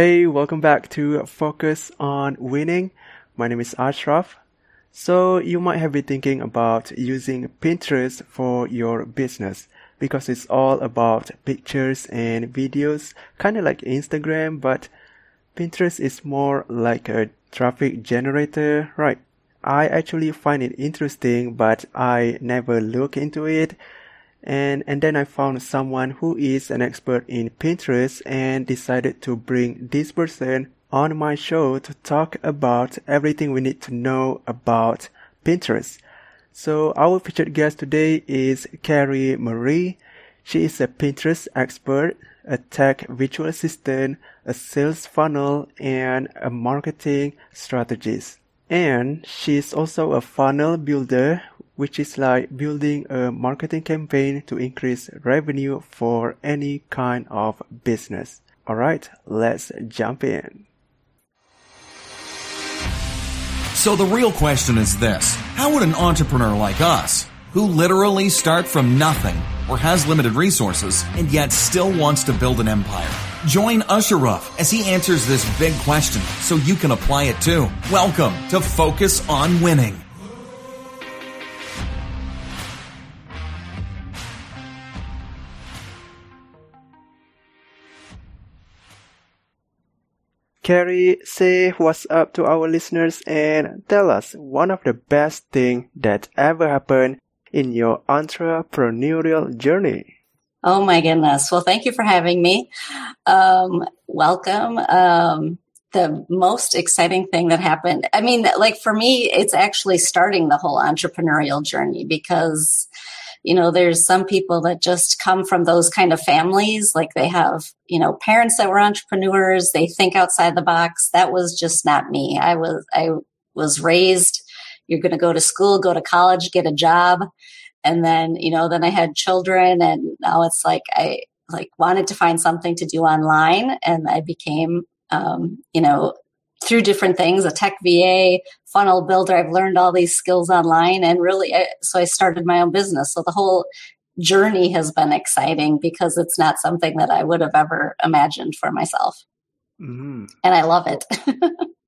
Hey, welcome back to Focus on Winning. My name is Ashraf. So you might have been thinking about using Pinterest for your business because it's all about pictures and videos, kind of like Instagram, but Pinterest is more like a traffic generator, right? I actually find it interesting, but I never look into it. And, and then I found someone who is an expert in Pinterest and decided to bring this person on my show to talk about everything we need to know about Pinterest. So our featured guest today is Carrie Marie. She is a Pinterest expert, a tech virtual assistant, a sales funnel, and a marketing strategist. And she's also a funnel builder, which is like building a marketing campaign to increase revenue for any kind of business. Alright, let's jump in. So the real question is this How would an entrepreneur like us, who literally start from nothing or has limited resources and yet still wants to build an empire, Join Ashraf as he answers this big question so you can apply it too. Welcome to Focus on Winning. Carrie, say what's up to our listeners and tell us one of the best thing that ever happened in your entrepreneurial journey. Oh my goodness. Well, thank you for having me. Um, welcome. Um, the most exciting thing that happened, I mean, like for me, it's actually starting the whole entrepreneurial journey because, you know, there's some people that just come from those kind of families. Like they have, you know, parents that were entrepreneurs. They think outside the box. That was just not me. I was, I was raised, you're going to go to school, go to college, get a job and then you know then i had children and now it's like i like wanted to find something to do online and i became um, you know through different things a tech va funnel builder. I've learned all these skills online and really I, so i started my own business. So the whole journey has been exciting because it's not something that i would have ever imagined for myself. Mm-hmm. and i love it.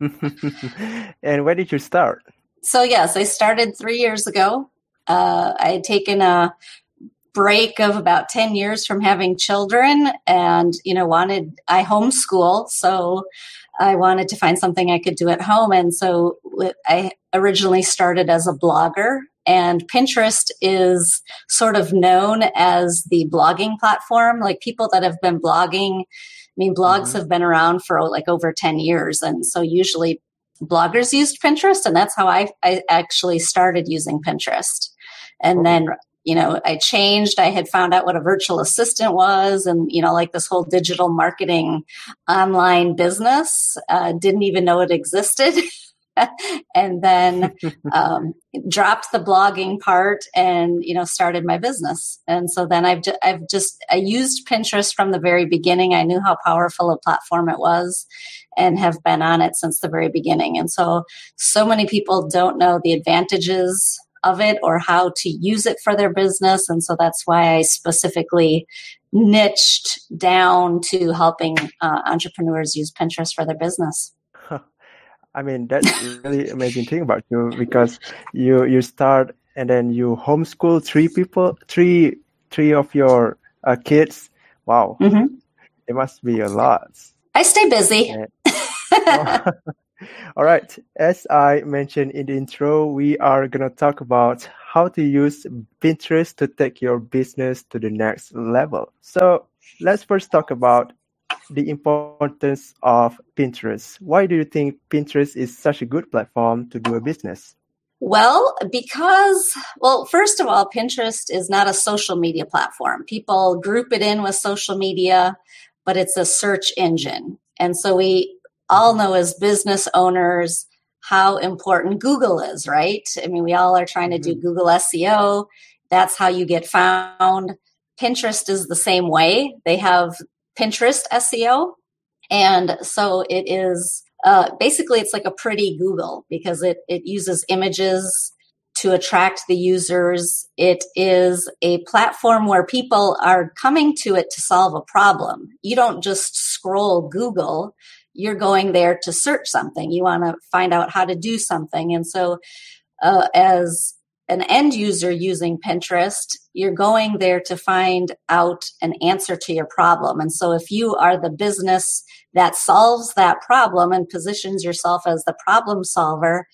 And where did you start? So yes i started three years ago. Uh, I had taken a break of about 10 years from having children and, you know, wanted, I homeschool. So I wanted to find something I could do at home. And so I originally started as a blogger and Pinterest is sort of known as the blogging platform. Like people that have been blogging, I mean, blogs mm-hmm. have been around for like over 10 years. And so usually bloggers used Pinterest, and that's how I, I actually started using Pinterest. And then, you know, I changed. I had found out what a virtual assistant was and, you know, like this whole digital marketing online business. Uh, didn't even know it existed. and then um, dropped the blogging part and you know started my business and so then i've, ju- I've just i used pinterest from the very beginning i knew how powerful a platform it was and have been on it since the very beginning and so so many people don't know the advantages of it or how to use it for their business. And so that's why I specifically niched down to helping uh, entrepreneurs use Pinterest for their business. I mean, that's really amazing thing about you because you you start and then you homeschool three people, three three of your uh, kids. Wow, mm-hmm. it must be a lot. I stay busy. All right. As I mentioned in the intro, we are going to talk about how to use Pinterest to take your business to the next level. So let's first talk about the importance of Pinterest. Why do you think Pinterest is such a good platform to do a business? Well, because, well, first of all, Pinterest is not a social media platform. People group it in with social media, but it's a search engine. And so we all know as business owners how important Google is, right? I mean, we all are trying to do mm-hmm. Google SEO. That's how you get found. Pinterest is the same way. They have Pinterest SEO. And so it is uh, basically it's like a pretty Google because it, it uses images to attract the users. It is a platform where people are coming to it to solve a problem. You don't just scroll Google. You're going there to search something. You want to find out how to do something. And so, uh, as an end user using Pinterest, you're going there to find out an answer to your problem. And so if you are the business that solves that problem and positions yourself as the problem solver,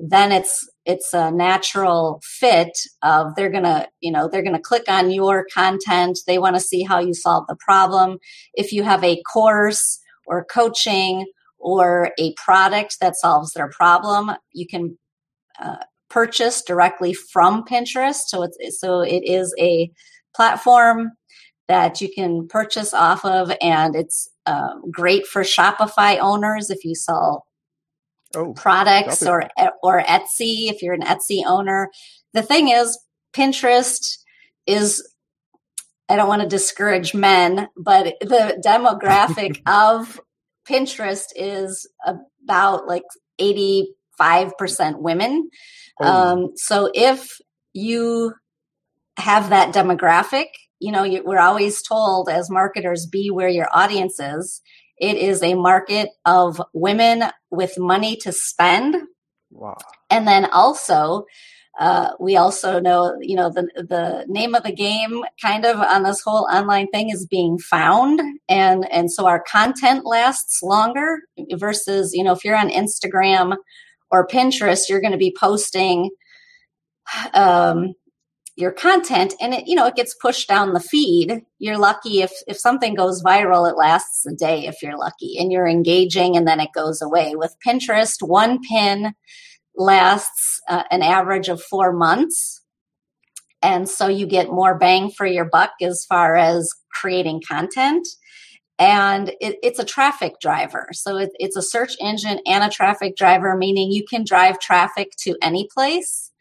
then it's it's a natural fit of they're gonna you know they're gonna click on your content they want to see how you solve the problem if you have a course or coaching or a product that solves their problem you can uh, purchase directly from pinterest so it's so it is a platform that you can purchase off of and it's uh, great for shopify owners if you sell oh, products or or Etsy if you're an Etsy owner. The thing is, Pinterest is I don't want to discourage men, but the demographic of Pinterest is about like 85% women. Oh. Um, so if you have that demographic, you know, you, we're always told as marketers, be where your audience is. It is a market of women with money to spend. Wow. And then also, uh, we also know, you know, the the name of the game, kind of on this whole online thing, is being found, and and so our content lasts longer. Versus, you know, if you're on Instagram or Pinterest, you're going to be posting um, your content and it you know it gets pushed down the feed you're lucky if if something goes viral it lasts a day if you're lucky and you're engaging and then it goes away with pinterest one pin lasts uh, an average of 4 months and so you get more bang for your buck as far as creating content and it, it's a traffic driver so it, it's a search engine and a traffic driver meaning you can drive traffic to any place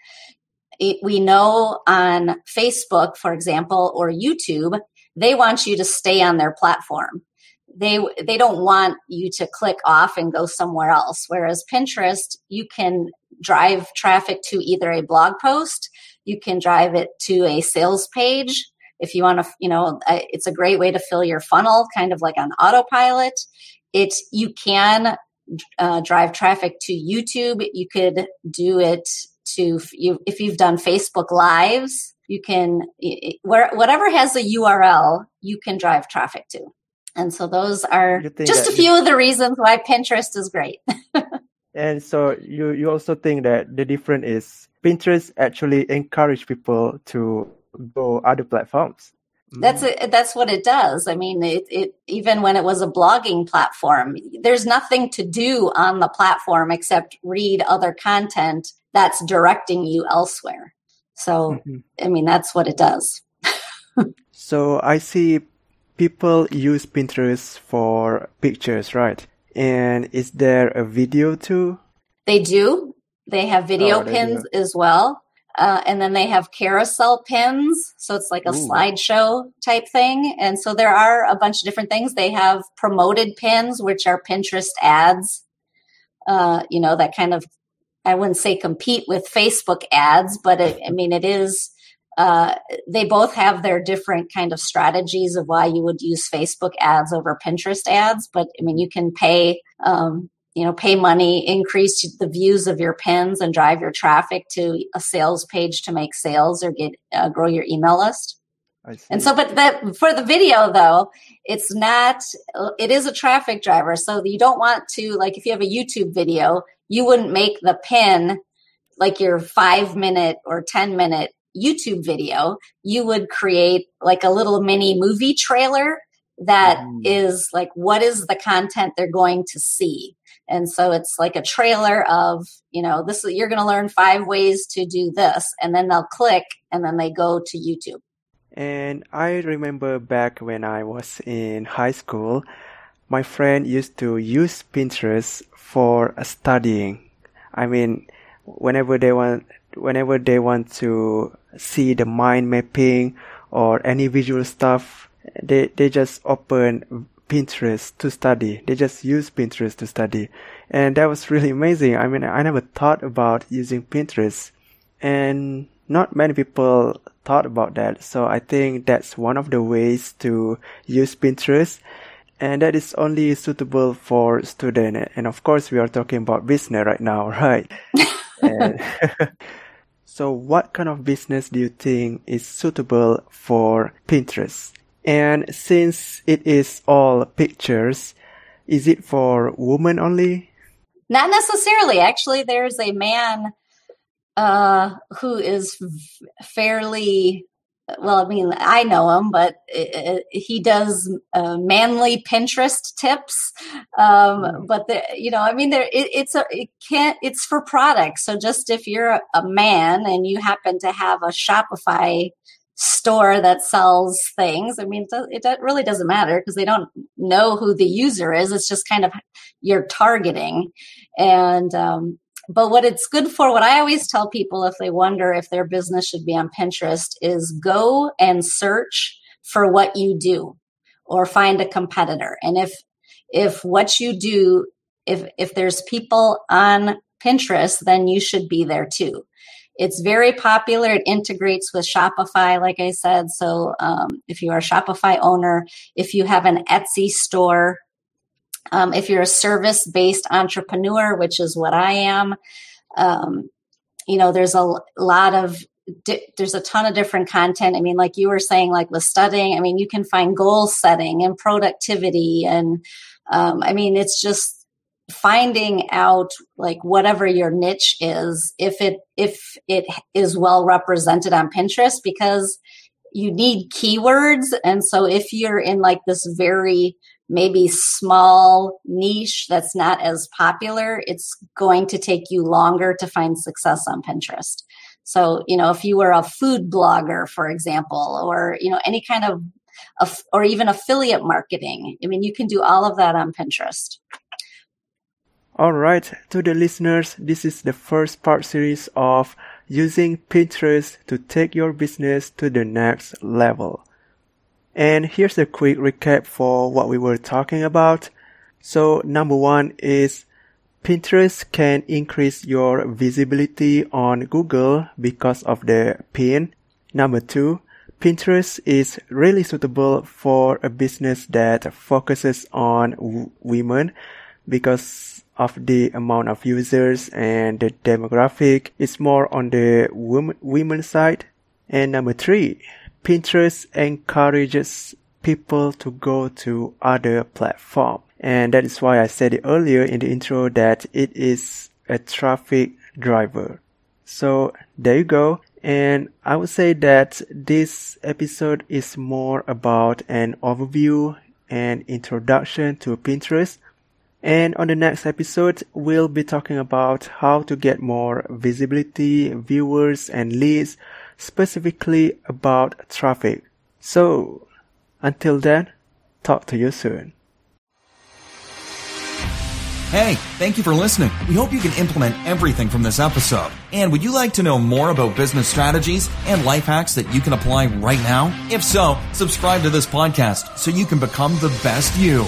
it, we know on Facebook, for example, or YouTube, they want you to stay on their platform. They they don't want you to click off and go somewhere else. Whereas Pinterest, you can drive traffic to either a blog post, you can drive it to a sales page. If you want to, you know, it's a great way to fill your funnel, kind of like on autopilot. It you can uh, drive traffic to YouTube. You could do it to you if you've done Facebook lives, you can where whatever has a URL, you can drive traffic to. And so those are just a few of the reasons why Pinterest is great. and so you you also think that the difference is Pinterest actually encourage people to go other platforms. That's it, that's what it does. I mean, it, it even when it was a blogging platform, there's nothing to do on the platform except read other content that's directing you elsewhere. So, mm-hmm. I mean, that's what it does. so I see people use Pinterest for pictures, right? And is there a video too? They do. They have video oh, pins as well. Uh, and then they have carousel pins. So it's like a Ooh. slideshow type thing. And so there are a bunch of different things. They have promoted pins, which are Pinterest ads, uh, you know, that kind of I wouldn't say compete with Facebook ads, but it, I mean, it is, uh, they both have their different kind of strategies of why you would use Facebook ads over Pinterest ads. But I mean, you can pay, um, you know, pay money, increase the views of your pins and drive your traffic to a sales page to make sales or get, uh, grow your email list. And so, but that for the video though, it's not, it is a traffic driver. So you don't want to, like, if you have a YouTube video, you wouldn't make the pin like your five minute or 10 minute YouTube video. You would create like a little mini movie trailer that mm. is like, what is the content they're going to see? And so it's like a trailer of, you know, this you're going to learn five ways to do this. And then they'll click and then they go to YouTube. And I remember back when I was in high school, my friend used to use Pinterest for studying. I mean, whenever they want, whenever they want to see the mind mapping or any visual stuff, they, they just open Pinterest to study. They just use Pinterest to study. And that was really amazing. I mean, I never thought about using Pinterest And not many people thought about that. So I think that's one of the ways to use Pinterest. And that is only suitable for student. And of course, we are talking about business right now, right? and so what kind of business do you think is suitable for Pinterest? And since it is all pictures, is it for women only? Not necessarily. Actually, there's a man uh, who is fairly well, I mean, I know him, but it, it, he does uh, manly Pinterest tips. Um, mm-hmm. But the, you know, I mean, there it, it's a it can't it's for products. So just if you're a, a man and you happen to have a Shopify store that sells things, I mean, it, it really doesn't matter because they don't know who the user is. It's just kind of your targeting, and um, but what it's good for, what I always tell people if they wonder if their business should be on Pinterest is go and search for what you do or find a competitor. And if, if what you do, if, if there's people on Pinterest, then you should be there too. It's very popular. It integrates with Shopify, like I said. So um, if you are a Shopify owner, if you have an Etsy store, um, if you're a service based entrepreneur, which is what I am, um, you know, there's a lot of di- there's a ton of different content. I mean, like you were saying, like with studying, I mean, you can find goal setting and productivity, and um, I mean, it's just finding out like whatever your niche is if it if it is well represented on pinterest because you need keywords and so if you're in like this very maybe small niche that's not as popular, it's going to take you longer to find success on Pinterest. So, you know, if you were a food blogger, for example, or, you know, any kind of, or even affiliate marketing, I mean, you can do all of that on Pinterest. All right, to the listeners, this is the first part series of using Pinterest to take your business to the next level. And here's a quick recap for what we were talking about. So number one is Pinterest can increase your visibility on Google because of the pin. Number two, Pinterest is really suitable for a business that focuses on w- women because of the amount of users and the demographic is more on the women, women side. And number three, Pinterest encourages people to go to other platforms. And that is why I said it earlier in the intro that it is a traffic driver. So there you go. And I would say that this episode is more about an overview and introduction to Pinterest. And on the next episode, we'll be talking about how to get more visibility, viewers, and leads specifically about traffic. So, until then, talk to you soon. Hey, thank you for listening. We hope you can implement everything from this episode. And would you like to know more about business strategies and life hacks that you can apply right now? If so, subscribe to this podcast so you can become the best you.